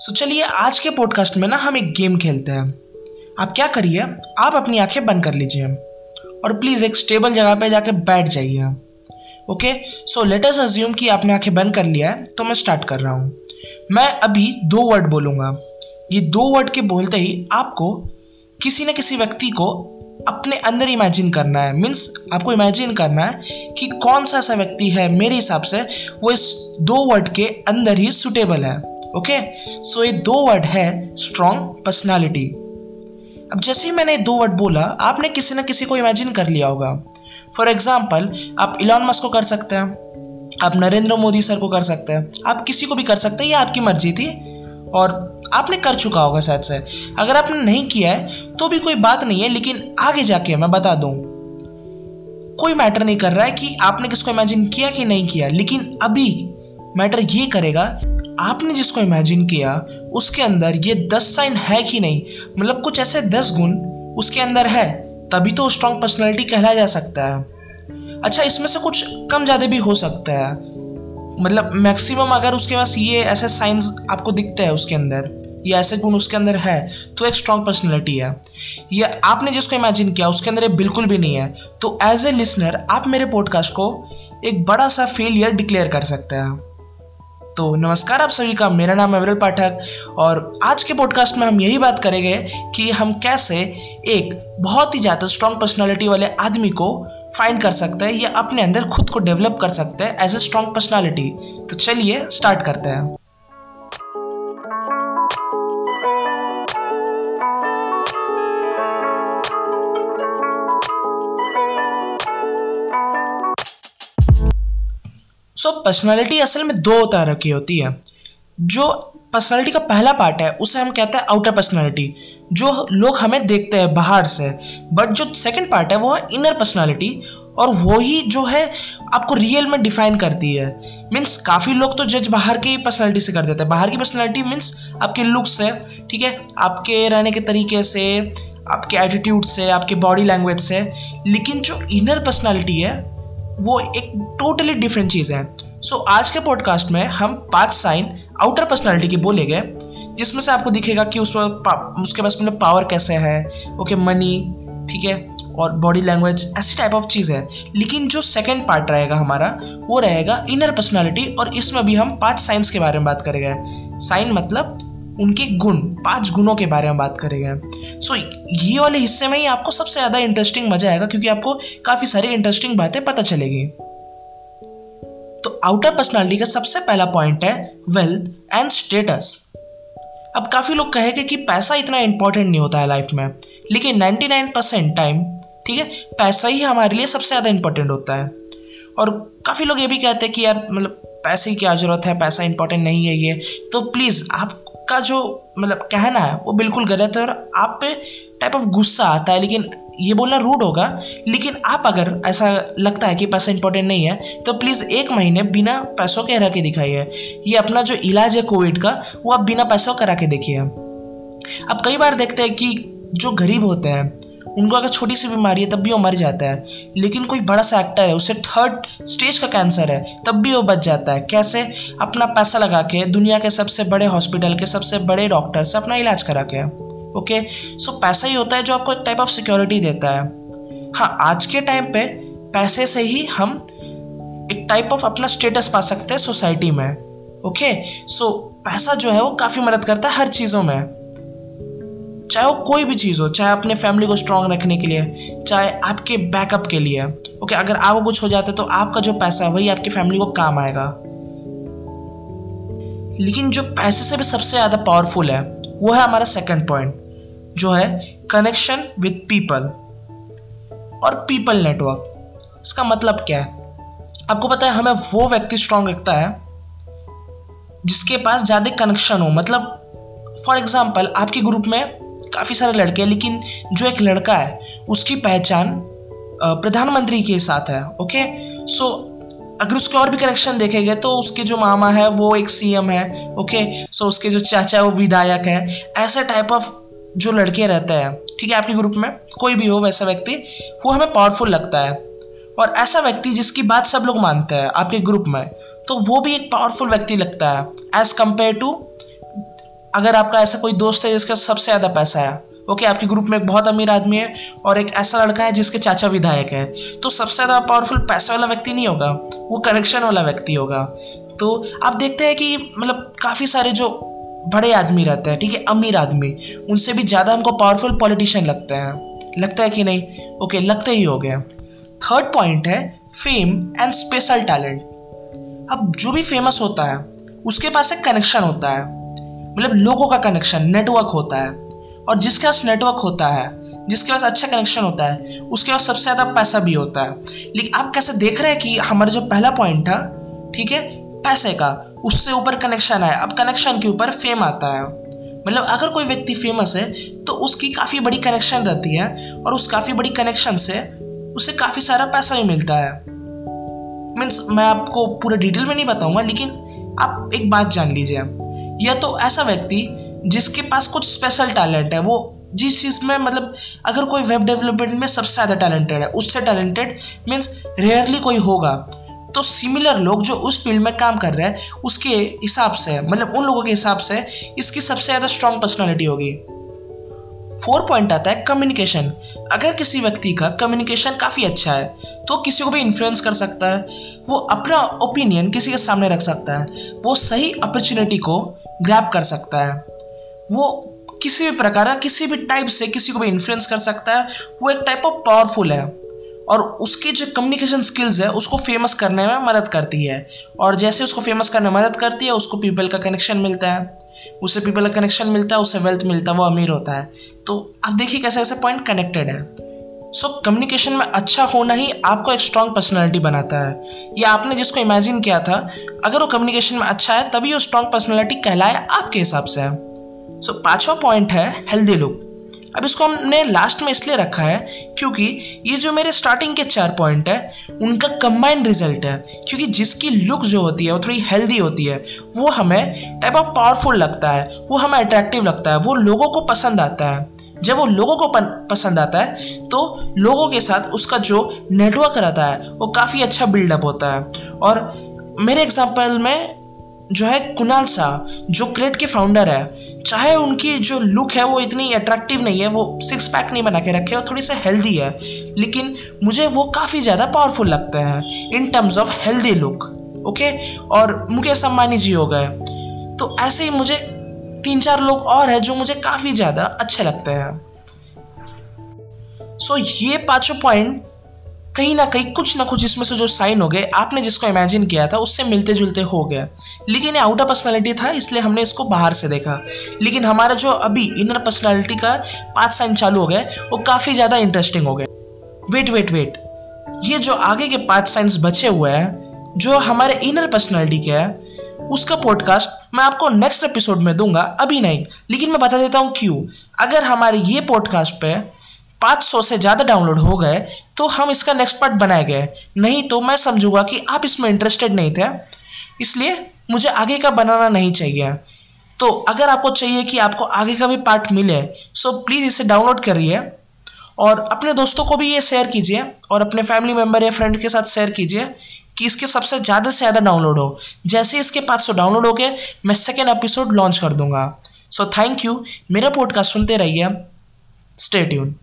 सो चलिए आज के पॉडकास्ट में ना हम एक गेम खेलते हैं। आप क्या करिए, आप अपनी आँखें बंद कर लीजिए और प्लीज़ एक स्टेबल जगह पे जाके बैठ जाइए। Okay so let us assume कि आपने आँखें बंद कर लिया है तो मैं स्टार्ट कर रहा हूँ। मैं अभी दो वर्ड बोलूँगा। ये दो वर्ड के बोलते ही आपको किसी न किसी व्यक्ति को अपने अंदर इमेजिन करना है। मीन्स आपको इमेजिन करना है कि कौन सा ऐसा व्यक्ति है, मेरे हिसाब से वो इस दो वर्ड के अंदर ही सुटेबल है। ओके सो ये दो वर्ड है स्ट्रॉन्ग पर्सनैलिटी अब जैसे ही मैंने दो वर्ड बोला, आपने किसी न किसी को इमेजिन कर लिया होगा। फॉर एग्ज़ाम्पल आप इलॉन मस्क को कर सकते हैं, आप नरेंद्र मोदी सर को कर सकते हैं, आप किसी को भी कर सकते हैं, ये आपकी मर्ज़ी थी, और आपने कर चुका होगा शायद से। अगर आपने नहीं किया है तो भी कोई बात नहीं है, लेकिन आगे जाके मैं बता दूँ, कोई मैटर नहीं कर रहा है कि आपने किसको इमेजिन किया कि नहीं किया, लेकिन अभी मैटर ये करेगा आपने जिसको इमेजिन किया, उसके अंदर ये दस साइन है कि नहीं? मतलब कुछ ऐसे दस गुण उसके अंदर है, तभी तो स्ट्रॉन्ग पर्सनैलिटी कहलाया जा सकता है। अच्छा इसमें से कुछ कम ज़्यादा भी हो सकता है। मतलब मैक्सिमम अगर उसके पास ये ऐसे साइंस आपको दिखते हैं उसके अंदर, या ऐसे गुण उसके अंदर है तो एक स्ट्रॉन्ग पर्सनैलिटी है। या आपने जिसको इमेजिन किया, उसके अंदर ये बिल्कुल भी नहीं है तो एज ए लिसनर आप मेरे पॉडकास्ट को एक बड़ा सा फेलियर डिक्लेयर कर सकते हैं। तो नमस्कार आप सभी का। मेरा नाम है विरल पाठक और आज के पॉडकास्ट में हम यही बात करेंगे कि हम कैसे एक बहुत ही ज़्यादा स्ट्रॉन्ग पर्सनालिटी वाले आदमी को फाइंड कर सकते हैं या अपने अंदर खुद को डेवलप कर सकते हैं एज ए स्ट्रॉन्ग पर्सनालिटी तो चलिए स्टार्ट करते हैं। सो so, पर्सनालिटी असल में दो तरह की होती है। जो पर्सनालिटी का पहला पार्ट है उसे हम कहते हैं आउटर पर्सनालिटी जो लोग हमें देखते हैं बाहर से। बट जो सेकंड पार्ट है वो है इनर पर्सनालिटी और वो ही जो है आपको रियल में डिफाइन करती है। मीन्स काफ़ी लोग तो जज बाहर की पर्सनालिटी से कर देते हैं। बाहर की पर्सनालिटी मीन्स आपके लुक से ठीक है? आपके रहने के तरीके से आपके एटीट्यूड से आपके बॉडी लैंग्वेज से। लेकिन जो इनर पर्सनालिटी है वो एक टोटली डिफरेंट चीज़ है। सो so, आज के पॉडकास्ट में हम पाँच साइन आउटर पर्सनालिटी के बोलेंगे जिसमें से आपको दिखेगा कि उस उसके पास मतलब पावर कैसे है ओके मनी ठीक है और बॉडी लैंग्वेज ऐसी टाइप ऑफ़ चीज़ है। लेकिन जो सेकेंड पार्ट रहेगा हमारा वो रहेगा इनर पर्सनालिटी और इसमें भी हम पाँच साइंस के बारे में बात करेंगे। साइन मतलब उनके गुण पाँच गुणों के बारे में बात करेंगे सो so, ये वाले हिस्से में ही आपको सबसे ज़्यादा इंटरेस्टिंग मज़ा आएगा क्योंकि आपको काफ़ी सारी इंटरेस्टिंग बातें पता चलेगी। तो आउटर पर्सनालिटी का सबसे पहला पॉइंट है वेल्थ एंड स्टेटस अब काफ़ी लोग कहेंगे कि पैसा इतना इंपॉर्टेंट नहीं होता है लाइफ में लेकिन 99 परसेंट टाइम ठीक है पैसा ही हमारे लिए सबसे ज़्यादा इंपॉर्टेंट होता है। और काफ़ी लोग ये भी कहते हैं कि यार मतलब पैसे की क्या ज़रूरत है पैसा इंपॉर्टेंट नहीं है ये। तो प्लीज़ आप का जो मतलब कहना है, वो बिल्कुल गलत है और आप पे टाइप ऑफ़ गुस्सा आता है, लेकिन ये बोलना रूड होगा। लेकिन आप अगर ऐसा लगता है कि पैसा इंपॉर्टेंट नहीं है तो प्लीज़ एक महीने बिना पैसों के रह के दिखाइए। ये अपना जो इलाज है कोविड का, वो आप बिना पैसों करा के देखिए। अब कई बार देखते हैं कि जो गरीब होते हैं उनको अगर छोटी सी बीमारी है, तब भी वो मर जाता है। लेकिन कोई बड़ा सा एक्टर है, उसे थर्ड स्टेज का कैंसर है, तब भी वो बच जाता है। कैसे? अपना पैसा लगा के, दुनिया के सबसे बड़े हॉस्पिटल के सबसे बड़े डॉक्टर से अपना इलाज करा के। ओके सो पैसा ही होता है जो आपको एक टाइप ऑफ़ सिक्योरिटी देता है। हाँ आज के टाइम पे पैसे से ही हम एक टाइप ऑफ़ अपना स्टेटस पा सकते हैं सोसाइटी में। ओके सो पैसा जो है वो काफ़ी मदद करता है हर चीज़ों में। चाहे वो कोई भी चीज़ हो, चाहे अपने फैमिली को स्ट्रांग रखने के लिए, चाहे आपके बैकअप के लिए। ओके अगर आपको कुछ हो जाता है तो आपका जो पैसा है वही आपकी फैमिली को काम आएगा। लेकिन जो पैसे से भी सबसे ज़्यादा पावरफुल है, वो है हमारा सेकंड पॉइंट जो है कनेक्शन विद पीपल और पीपल नेटवर्क इसका मतलब क्या है? आपको पता है, हमें वो व्यक्ति स्ट्रांग रखता है, जिसके पास ज़्यादा कनेक्शन हो। मतलब फॉर एग्ज़ाम्पल आपके ग्रुप में काफ़ी सारे लड़के हैं, लेकिन जो एक लड़का है, उसकी पहचान प्रधानमंत्री के साथ है, ओके? सो अगर उसके और भी कनेक्शन देखेंगे तो उसके जो मामा है, वो एक सीएम है, ओके? सो उसके जो चाचा है, वो विधायक है। ऐसे टाइप ऑफ़ जो लड़के रहते हैं, ठीक है, आपके ग्रुप में, कोई भी हो, वैसा व्यक्ति, वो हमें पावरफुल लगता है। और ऐसा व्यक्ति जिसकी बात सब लोग मानते हैं, आपके ग्रुप में तो वो भी एक पावरफुल व्यक्ति लगता है एज कंपेयर टू अगर आपका ऐसा कोई दोस्त है जिसका सबसे ज़्यादा पैसा है ओके आपके ग्रुप में एक बहुत अमीर आदमी है और एक ऐसा लड़का है जिसके चाचा विधायक है तो सबसे ज़्यादा पावरफुल पैसा वाला व्यक्ति नहीं होगा, वो कनेक्शन वाला व्यक्ति होगा। तो आप देखते हैं कि मतलब काफ़ी सारे जो बड़े आदमी रहते हैं, ठीक है, अमीर आदमी, उनसे भी ज़्यादा हमको पावरफुल पॉलिटिशियन लगते हैं। लगता है कि नहीं? ओके लगते ही हो गए। थर्ड पॉइंट है फेम एंड स्पेशल टैलेंट अब जो भी फ़ेमस होता है, उसके पास एक कनेक्शन होता है। मतलब लोगों का कनेक्शन नेटवर्क होता है। और जिसके पास नेटवर्क होता है, जिसके पास अच्छा कनेक्शन होता है, उसके पास सबसे ज़्यादा पैसा भी होता है। लेकिन आप कैसे देख रहे हैं कि हमारा जो पहला पॉइंट था, ठीक है, पैसे का, उससे ऊपर कनेक्शन है अब कनेक्शन के ऊपर फेम आता है। मतलब अगर कोई व्यक्ति फ़ेमस है तो उसकी काफ़ी बड़ी कनेक्शन रहती है और उस काफ़ी बड़ी कनेक्शन से उसे काफ़ी सारा पैसा भी मिलता है। मीन्स मैं आपको पूरे डिटेल में नहीं बताऊँगा, लेकिन आप एक बात जान लीजिए। यह तो ऐसा व्यक्ति जिसके पास कुछ स्पेशल टैलेंट है, वो जिस चीज़ में मतलब अगर कोई वेब डेवलपमेंट में सबसे ज़्यादा टैलेंटेड है, उससे टैलेंटेड मीन्स रेयरली कोई होगा। तो सिमिलर लोग जो उस फ़ील्ड में काम कर रहे हैं, उसके हिसाब से मतलब उन लोगों के हिसाब से इसकी सबसे ज़्यादा स्ट्रॉन्ग पर्सनैलिटी होगी। फोर पॉइंट आता है कम्युनिकेशन अगर किसी व्यक्ति का कम्युनिकेशन काफ़ी अच्छा है तो किसी को भी इन्फ्लुएंस कर सकता है, वो अपना ओपिनियन किसी के सामने रख सकता है, वो सही अपॉर्चुनिटी को ग्रैप कर सकता है। वो किसी भी प्रकार किसी भी टाइप से किसी को भी इन्फ्लुएंस कर सकता है। वो एक टाइप ऑफ़ पावरफुल है। और उसकी जो कम्युनिकेशन स्किल्स है, उसको फ़ेमस करने में मदद करती है। और जैसे उसको फ़ेमस करने में मदद करती है, उसको पीपल का कनेक्शन मिलता है। उसे पीपल का कनेक्शन मिलता है, उसे वेल्थ मिलता है, वो अमीर होता है। तो आप देखिए कैसे कैसे पॉइंट कनेक्टेड है। सो so, कम्युनिकेशन में अच्छा होना ही आपको एक स्ट्रॉन्ग पर्सनैलिटी बनाता है। या आपने जिसको इमेजिन किया था अगर वो कम्युनिकेशन में अच्छा है तभी वो स्ट्रॉन्ग पर्सनैलिटी कहलाए आपके हिसाब से। सो so, पांचवा पॉइंट है हेल्दी लुक अब इसको हमने लास्ट में इसलिए रखा है क्योंकि ये जो मेरे स्टार्टिंग के चार पॉइंट है उनका कंबाइंड रिज़ल्ट है। क्योंकि जिसकी लुक जो होती है वो थोड़ी हेल्दी होती है वो हमें टाइप ऑफ़ पावरफुल लगता है वो हमें अट्रैक्टिव लगता है वो लोगों को पसंद आता है। जब वो लोगों को पसंद आता है तो लोगों के साथ उसका जो नेटवर्क रहता है, वो काफ़ी अच्छा बिल्डअप होता है। और मेरे एग्ज़ाम्पल में जो है कुणाल शाह, जो क्रेट के फाउंडर है, चाहे उनकी जो लुक है वो इतनी अट्रैक्टिव नहीं है, वो सिक्स पैक नहीं बना के रखे और थोड़ी सा हेल्दी है, लेकिन मुझे वो काफ़ी ज़्यादा पावरफुल लगते हैं in terms of healthy look okay और मुकेश अम्बानी जी हो गए तो ऐसे ही मुझे तीन चार लोग और हैं जो मुझे काफ़ी ज़्यादा अच्छे लगते हैं। सो so, ये पाँचों पॉइंट कहीं ना कहीं कुछ ना कुछ इसमें से जो साइन हो गए आपने जिसको इमेजिन किया था उससे मिलते जुलते हो गया लेकिन ये आउटर पर्सनालिटी था इसलिए हमने इसको बाहर से देखा। लेकिन हमारा जो अभी इनर पर्सनालिटी का पाँच साइन चालू हो गए वो काफ़ी ज़्यादा इंटरेस्टिंग हो गए। वेट वेट वेट ये जो आगे के पाँच साइंस बचे हुए हैं जो हमारे इनर पर्सनैलिटी के है उसका पॉडकास्ट मैं आपको नेक्स्ट एपिसोड में दूँगा, अभी नहीं, लेकिन मैं बता देता हूँ क्यों। अगर हमारे ये पॉडकास्ट पे 500 से ज़्यादा डाउनलोड हो गए तो हम इसका नेक्स्ट पार्ट बनाए गए। नहीं तो मैं समझूँगा कि आप इसमें इंटरेस्टेड नहीं थे, इसलिए मुझे आगे का बनाना नहीं चाहिए। तो अगर आपको चाहिए कि आपको आगे का भी पार्ट मिले सो प्लीज़ इसे डाउनलोड करिए और अपने दोस्तों को भी ये शेयर कीजिए और अपने फैमिली मेंबर या फ्रेंड के साथ शेयर कीजिए कि इसके सबसे ज़्यादा से ज़्यादा डाउनलोड हो। जैसे इसके पाँच सौ डाउनलोड हो गए, मैं सेकेंड एपिसोड लॉन्च कर दूँगा। सो थैंक यू मेरा पॉडकास्ट सुनते रहिए। Stay tune